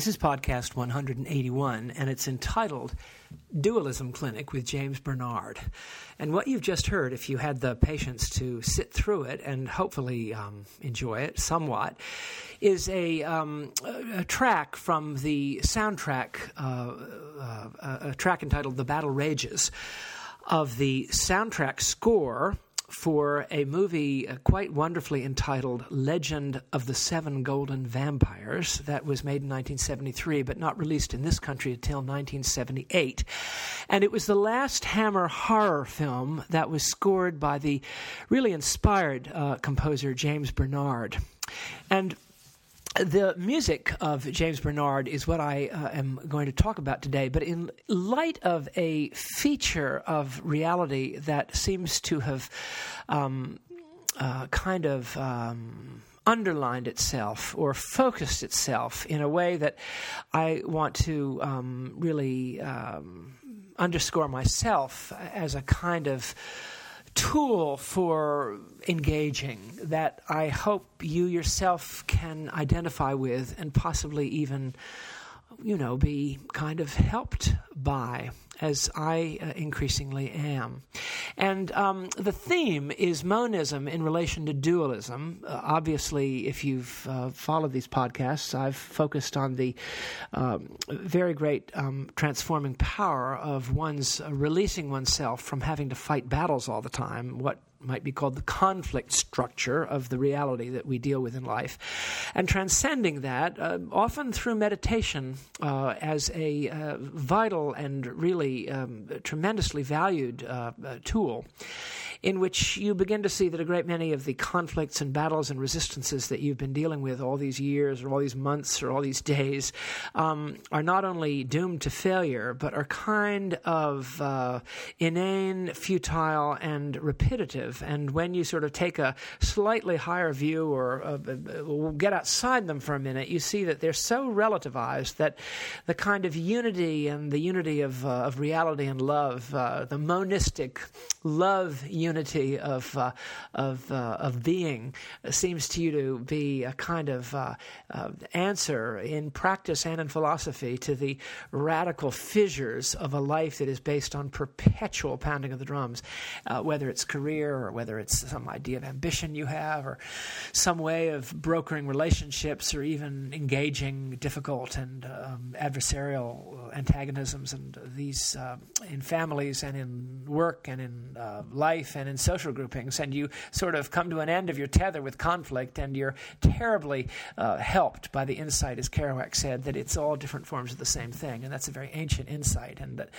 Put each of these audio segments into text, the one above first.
This is podcast 181, and it's entitled Dualism Clinic with James Bernard. And what you've just heard, if you had the patience to sit through it and hopefully um, enjoy it somewhat, is a, um, a, track from the soundtrack, uh, uh, a track entitled The Battle Rages, of the soundtrack score for a movie uh, quite wonderfully entitled Legend of the Seven Golden Vampires that was made in 1973 but not released in this country until 1978. And it was the last Hammer horror film that was scored by the really inspired uh, composer James Bernard. And the music of James Bernard is what I uh, am going to talk about today, but in light of a feature of reality that seems to have um, uh, kind of. Um, underlined itself or focused itself in a way that I want to um, really um, underscore myself as a kind of tool for engaging that I hope you yourself can identify with and possibly even, you know, be kind of helped by as I uh, increasingly am. And um, the theme is monism in relation to dualism. Uh, obviously, if you've uh, followed these podcasts, I've focused on the um, very great um, transforming power of one's uh, releasing oneself from having to fight battles all the time. What might be called the conflict structure of the reality that we deal with in life, and transcending that, uh, often through meditation, uh, as a uh, vital and really um, tremendously valued uh, uh, tool in which you begin to see that a great many of the conflicts and battles and resistances that you've been dealing with all these years or all these months or all these days um, are not only doomed to failure, but are kind of uh, inane, futile, and repetitive. And when you sort of take a slightly higher view or uh, uh get outside them for a minute, you see that they're so relativized that the kind of unity and the unity of, uh, of reality and love, uh, the monistic love unity, of uh, of uh, of being seems to you to be a kind of uh, uh, answer in practice and in philosophy to the radical fissures of a life that is based on perpetual pounding of the drums, uh, whether it's career or whether it's some idea of ambition you have or some way of brokering relationships or even engaging difficult and um, adversarial antagonisms and these uh, in families and in work and in life and in social groupings, and you sort of come to an end of your tether with conflict, and you're terribly uh, helped by the insight, as Kerouac said, that it's all different forms of the same thing, and that's a very ancient insight, and that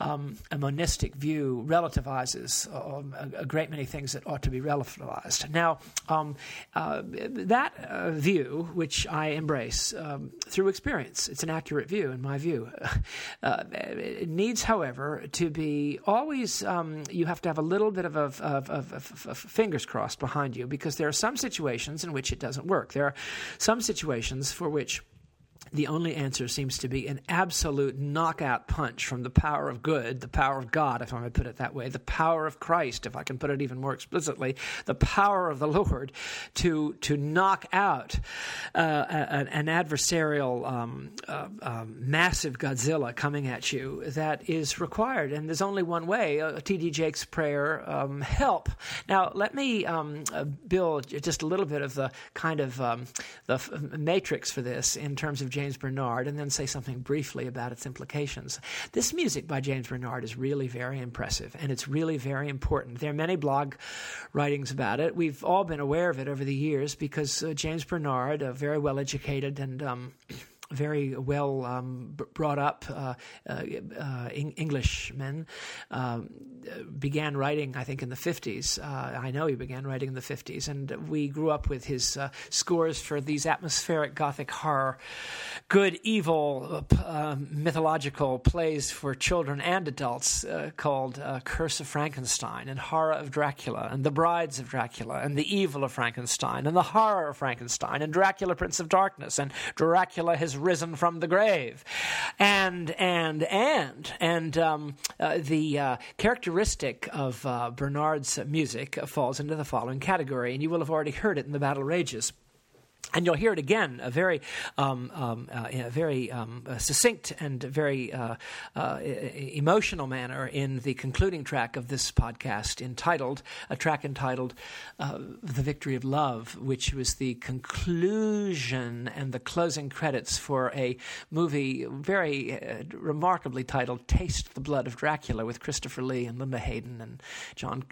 um, a monistic view relativizes um, a, a, great many things that ought to be relativized. Now, um, uh, that uh, view, which I embrace um, through experience, it's an accurate view in my view. Uh, it needs, however, to be always. Um, you have to have a little bit of of, of, of, fingers crossed behind you because there are some situations in which it doesn't work. There are some situations for which the only answer seems to be an absolute knockout punch from the power of good, the power of God, if I may put it that way, the power of Christ, if I can put it even more explicitly, the power of the Lord to to knock out uh, an, an, adversarial, um, uh, um, massive Godzilla coming at you that is required. And there's only one way. Uh, T.D. Jakes' prayer, um, help. Now, let me um, uh, build just a little bit of the kind of um, the f- matrix for this in terms of James Bernard and then say something briefly about its implications. This music by James Bernard is really very impressive and it's really very important. There are many blog writings about it. We've all been aware of it over the years because uh, James Bernard, a very well educated and um, very well um, brought up uh, uh, uh, Englishmen um, began writing, I think, in the 50s. Uh, I know he began writing in the 50s, and we grew up with his uh, scores for these atmospheric Gothic horror, good, evil, uh, mythological plays for children and adults called Curse of Frankenstein, and Horror of Dracula, and The Brides of Dracula, and The Evil of Frankenstein, and The Horror of Frankenstein, and Dracula, Prince of Darkness, and Dracula, His risen from the grave. And, and, and, and um, uh, the uh, characteristic of uh, Bernard's music falls into the following category, and you will have already heard it in the Battle Rages. And you'll hear it again, a very, um, um, uh, in a very um, uh, succinct and very uh, uh emotional manner in the concluding track of this podcast, entitled a track entitled uh, "The Victory of Love," which was the conclusion and the closing credits for a movie very remarkably titled "Taste the Blood of Dracula" with Christopher Lee and Linda Hayden and John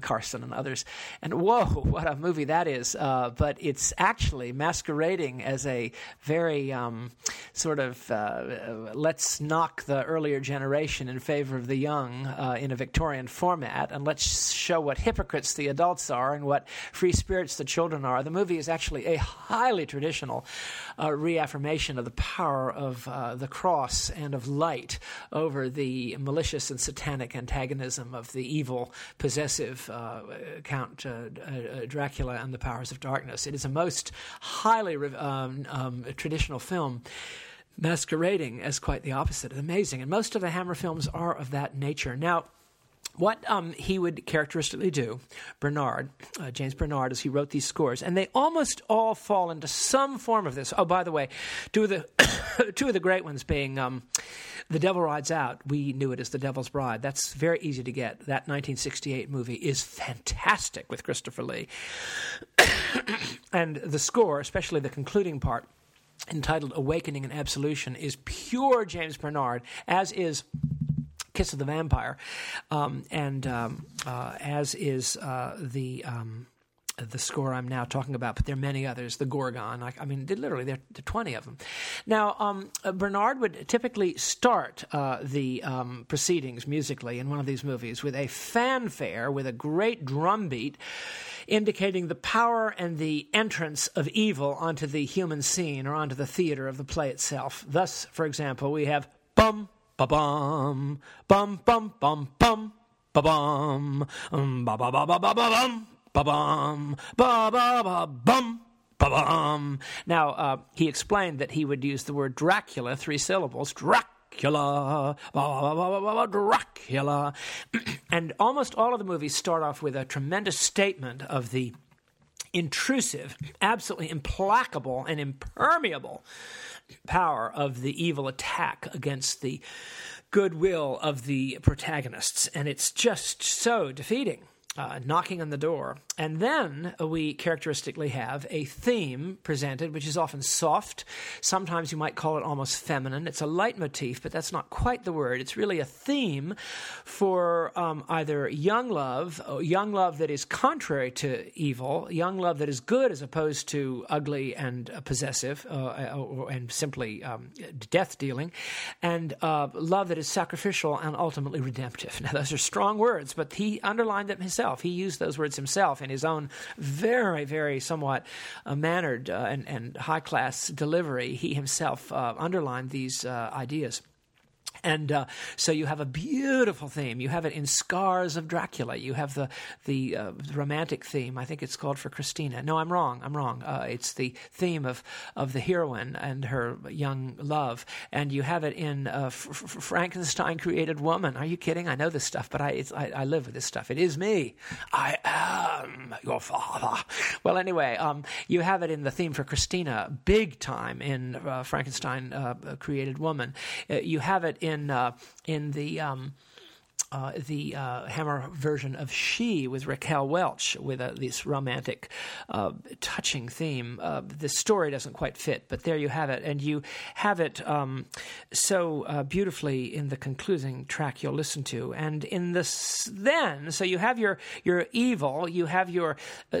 Carson and others. And whoa, what a movie that is! but it's actually masquerading as a very um, sort of uh, let's knock the earlier generation in favor of the young uh, in a Victorian format, and let's show what hypocrites the adults are and what free spirits the children are. The movie is actually a highly traditional uh, reaffirmation of the power of uh, the cross and of light over the malicious and satanic antagonism of the evil, possessive uh, Count uh, Dracula and the powers of darkness. It is a most highly um, um, traditional film masquerading as quite the opposite. Amazing. And most of the Hammer films are of that nature. Now, what um, he would characteristically do, Bernard, uh, James Bernard, as he wrote these scores, and they almost all fall into some form of this. Oh, by the way, two of the two of the great ones being um, "The Devil Rides Out." We knew it as "The Devil's Bride." That's very easy to get. That 1968 movie is fantastic with Christopher Lee, and the score, especially the concluding part, entitled "Awakening and Absolution," is pure James Bernard, as is Kiss of the Vampire, um, and um, uh, as is uh, the. Um, the score I'm now talking about, but there are many others. The Gorgon, I, I mean, literally, there are 20 of them. Now, um, uh, Bernard would typically start uh, the um, proceedings musically in one of these movies with a fanfare, with a great drum beat, indicating the power and the entrance of evil onto the human scene or onto the theater of the play itself. Thus, for example, we have bum, ba bum, bum bum bum bum, ba bum, ba ba ba ba ba ba bum, ba bum, ba ba ba bum. Ba-bum. Now, uh, he explained that he would use the word Dracula, three syllables, Dracula, Dracula. and almost all of the movies start off with a tremendous statement of the intrusive, absolutely implacable, and impermeable power of the evil attack against the goodwill of the protagonists. And it's just so defeating uh, knocking on the door. And then we characteristically have a theme presented, which is often soft. Sometimes you might call it almost feminine. It's a leitmotif, but that's not quite the word. It's really a theme for um, either young love, young love that is contrary to evil, young love that is good as opposed to ugly and uh, possessive uh, uh and simply um, death dealing, and uh, love that is sacrificial and ultimately redemptive. Now, those are strong words, but he underlined them himself. He used those words himself in his own very, very somewhat uh, mannered uh, and, and high class delivery. He himself uh, underlined these uh, ideas. And uh, so you have a beautiful theme. You have it in Scars of Dracula. You have the the uh, romantic theme. I think it's called for Christina. No, I'm wrong. I'm wrong. Uh, it's the theme of of the heroine and her young love. And you have it in uh, F- F- Frankenstein created woman. Are you kidding? I know this stuff, but I, I, I live with this stuff. It is me. I am your father. Well, anyway, um, you have it in the theme for Christina, big time in uh, Frankenstein uh, created woman. you have it in uh, in the um, uh, the uh, Hammer version of She with Raquel Welch with a, this romantic, uh, touching theme. Uh, the story doesn't quite fit, but there you have it. And you have it um, so uh, beautifully in the concluding track you'll listen to. And in this, then, so you have your, your evil, you have your uh,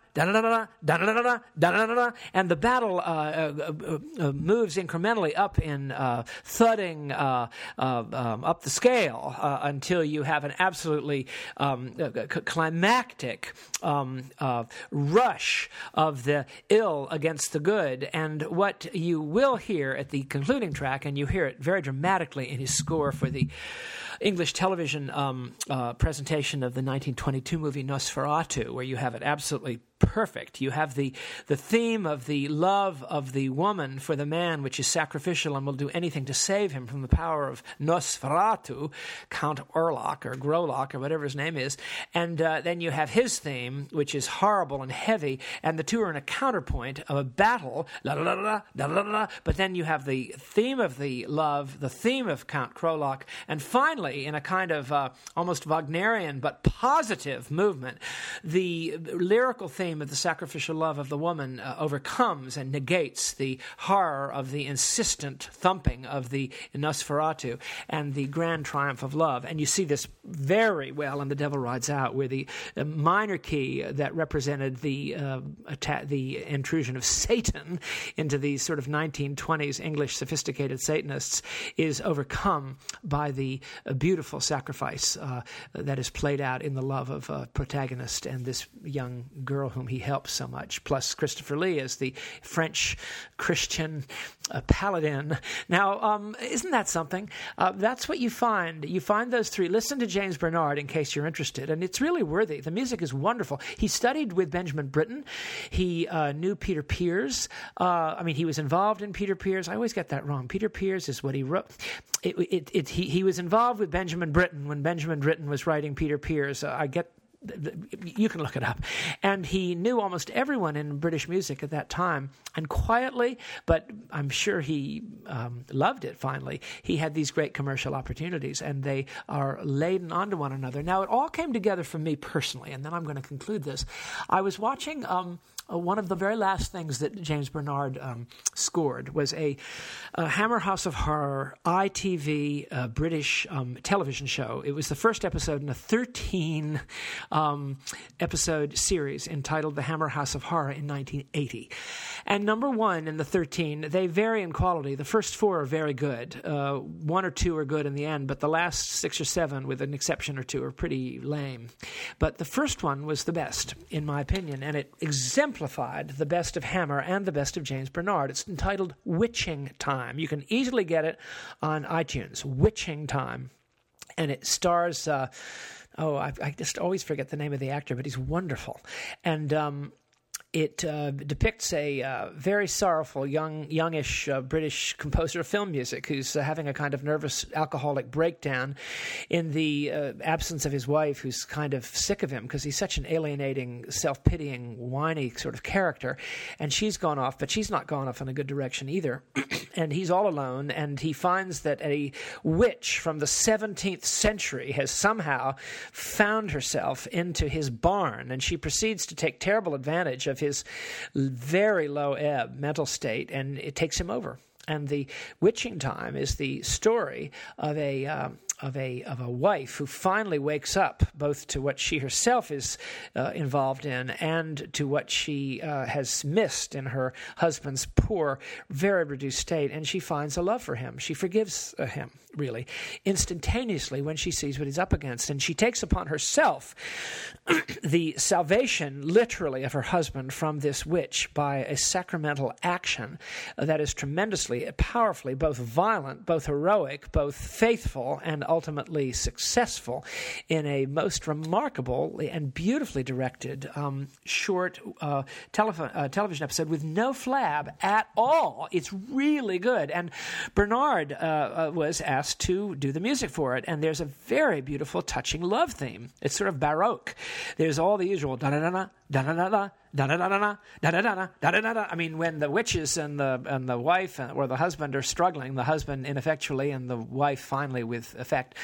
da da da da da da da da da da da and the battle uh, uh, uh, moves incrementally up in thudding um, up the scale until you have an absolutely um, climactic um, rush of the ill against the good. And what you will hear at the concluding track, and you hear it very dramatically in his score for the English television presentation of the 1922 movie Nosferatu, where you have it absolutely perfect. You have the, the theme of the love of the woman for the man, which is sacrificial and will do anything to save him from the power of Nosferatu, Count Orlok or Grolock or whatever his name is. And uh, then you have his theme, which is horrible and heavy, and the two are in a counterpoint of a battle, la la la la la la. But then you have the theme of the love, the theme of Count Krolok, and finally, in a kind of uh, almost Wagnerian but positive movement, the lyrical theme of the sacrificial love of the woman uh, overcomes and negates the horror of the insistent thumping of the Nosferatu and the grand triumph of love. And you see this very well in The Devil Rides Out, where the, the minor key that represented the, uh, the intrusion of Satan into these sort of 1920s English sophisticated Satanists is overcome by the uh, beautiful sacrifice uh, that is played out in the love of a protagonist and this young girl who whom he helps so much, plus Christopher Lee as the French Christian uh, paladin. Now, um, isn't that something? Uh, that's what you find. You find those three. Listen to James Bernard in case you're interested, and it's really worthy. The music is wonderful. He studied with Benjamin Britten. He uh, knew Peter Pears. Uh, I mean, he was involved in Peter Pears. I always get that wrong. Peter Pears is what he wrote. It, it, it, he, he was involved with Benjamin Britten when Benjamin Britten was writing Peter Pears. Uh, I get you can look it up. And he knew almost everyone in British music at that time. And quietly, but I'm sure he um, loved it finally, he had these great commercial opportunities and they are laden onto one another. Now, it all came together for me personally, and then I'm going to conclude this. I was watching. Um, uh, one of the very last things that James Bernard um, scored was a, a, Hammer House of Horror ITV uh, British um, television show. It was the first episode in a 13 um, episode series entitled The Hammer House of Horror in 1980. And number one in the 13, they vary in quality. The first four are very good. Uh, one or two are good in the end, but the last six or seven, with an exception or two, are pretty lame. But the first one was the best, in my opinion, and it exemplified exemplified the best of Hammer and the best of James Bernard. It's entitled Witching Time. You can easily get it on iTunes. Witching Time. And it stars. Uh, oh, I, I, just always forget the name of the actor, but he's wonderful. And um, it uh, depicts a uh, very sorrowful young, youngish uh, British composer of film music who's uh, having a kind of nervous alcoholic breakdown in the uh, absence of his wife, who's kind of sick of him because he's such an alienating, self-pitying, whiny sort of character. And she's gone off, but she's not gone off in a good direction either. and he's all alone, and he finds that a witch from the 17th century has somehow found herself into his barn, and she proceeds to take terrible advantage of his very low ebb mental state, and it takes him over. And the witching time is the story of a uh, of a of a wife who finally wakes up both to what she herself is uh, involved in and to what she uh, has missed in her husband's poor, very reduced state, and she finds a love for him. She forgives uh, him really instantaneously when she sees what he's up against, and she takes upon herself the salvation, literally, of her husband from this witch by a sacramental action that is tremendously, powerfully, both violent, both heroic, both faithful, and ultimately successful in a most remarkable and beautifully directed um, short uh, uh, television episode with no flab at all. It's really good. And Bernard uh, uh, was asked to do the music for it, and there's a very beautiful, touching love theme. It's sort of baroque. There's all the usual da da da da da da da da da da da da da da da da da da. da. I mean, when the witches and the and the wife or the husband are struggling, the husband ineffectually and the wife finally with effect.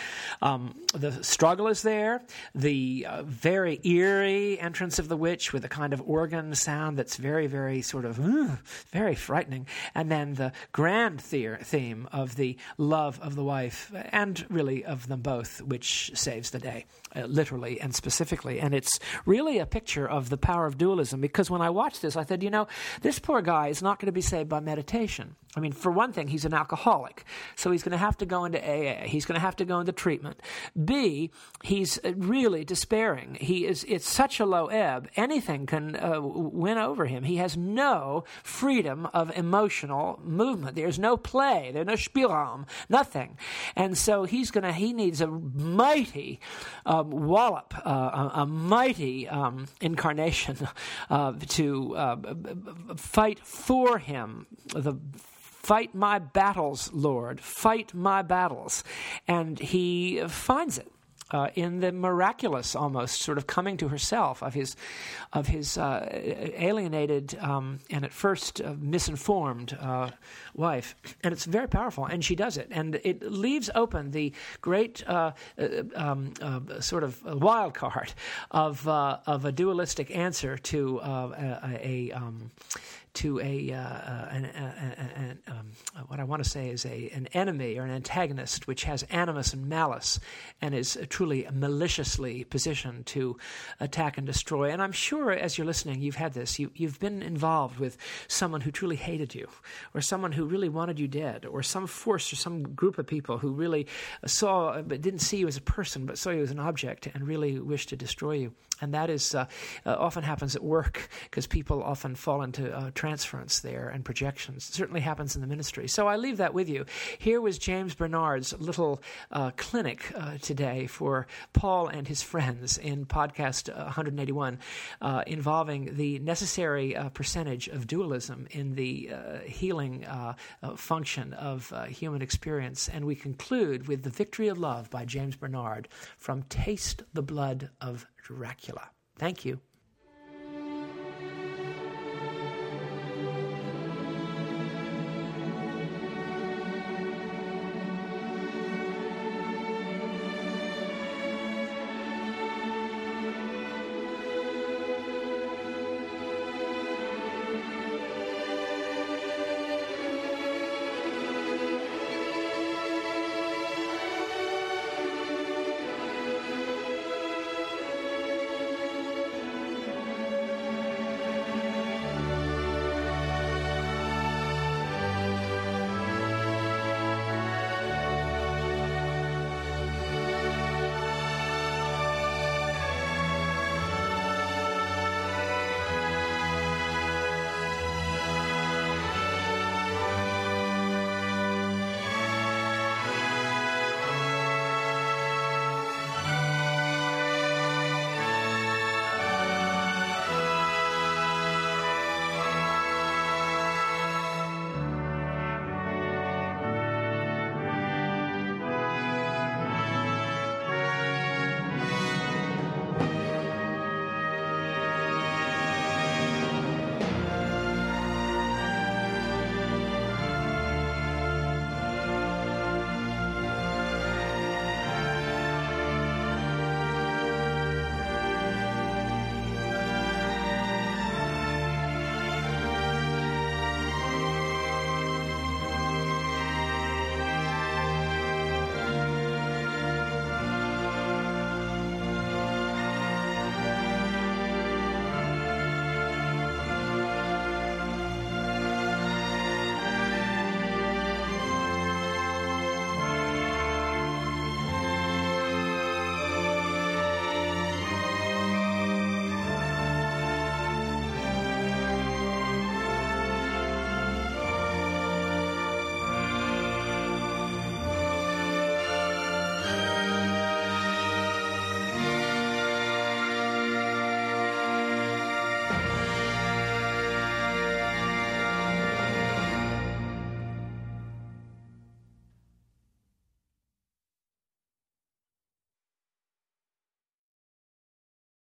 Um, the struggle is there. The uh, very eerie entrance of the witch with a kind of organ sound that's very very sort of uh, very frightening, and then the grand the- theme of the love of the wife and really of them both, which saves the day, uh, literally and specifically. And it's really a picture of the the power of dualism because when I watched this, I said, you know, this poor guy is not going to be saved by meditation. I mean, for one thing, he's an alcoholic, so he's going to have to go into AA. He's going to have to go into treatment. B, he's really despairing. He is. It's such a low ebb. Anything can uh, win over him. He has no freedom of emotional movement. There's no play. There's no Spielraum. Nothing. And so he's going to. He needs a mighty um, wallop, uh, a, a, mighty um, incarnation uh, to uh, fight for him. The Fight my battles, Lord. Fight my battles. And he finds it. Uh, in the miraculous, almost sort of coming to herself of his, of his uh, alienated um, and at first uh, misinformed uh, wife, and it's very powerful. And she does it, and it leaves open the great uh, uh, um, sort of wild card of of a dualistic answer to a. a um, to a, uh, an, um, what I want to say is a, an enemy or an antagonist which has animus and malice and is truly maliciously positioned to attack and destroy. And I'm sure as you're listening, you've had this. You, you've been involved with someone who truly hated you, or someone who really wanted you dead, or some force or some group of people who really saw but didn't see you as a person, but saw you as an object and really wished to destroy you. And that is uh, uh, often happens at work because people often fall into uh, transference there and projections. It certainly happens in the ministry. So I leave that with you. Here was James Bernard's little uh, clinic uh, today for Paul and his friends in podcast 181, uh, involving the necessary percentage of dualism in the healing function of human experience. And we conclude with The Victory of Love by James Bernard from Taste the Blood of Dracula. Thank you.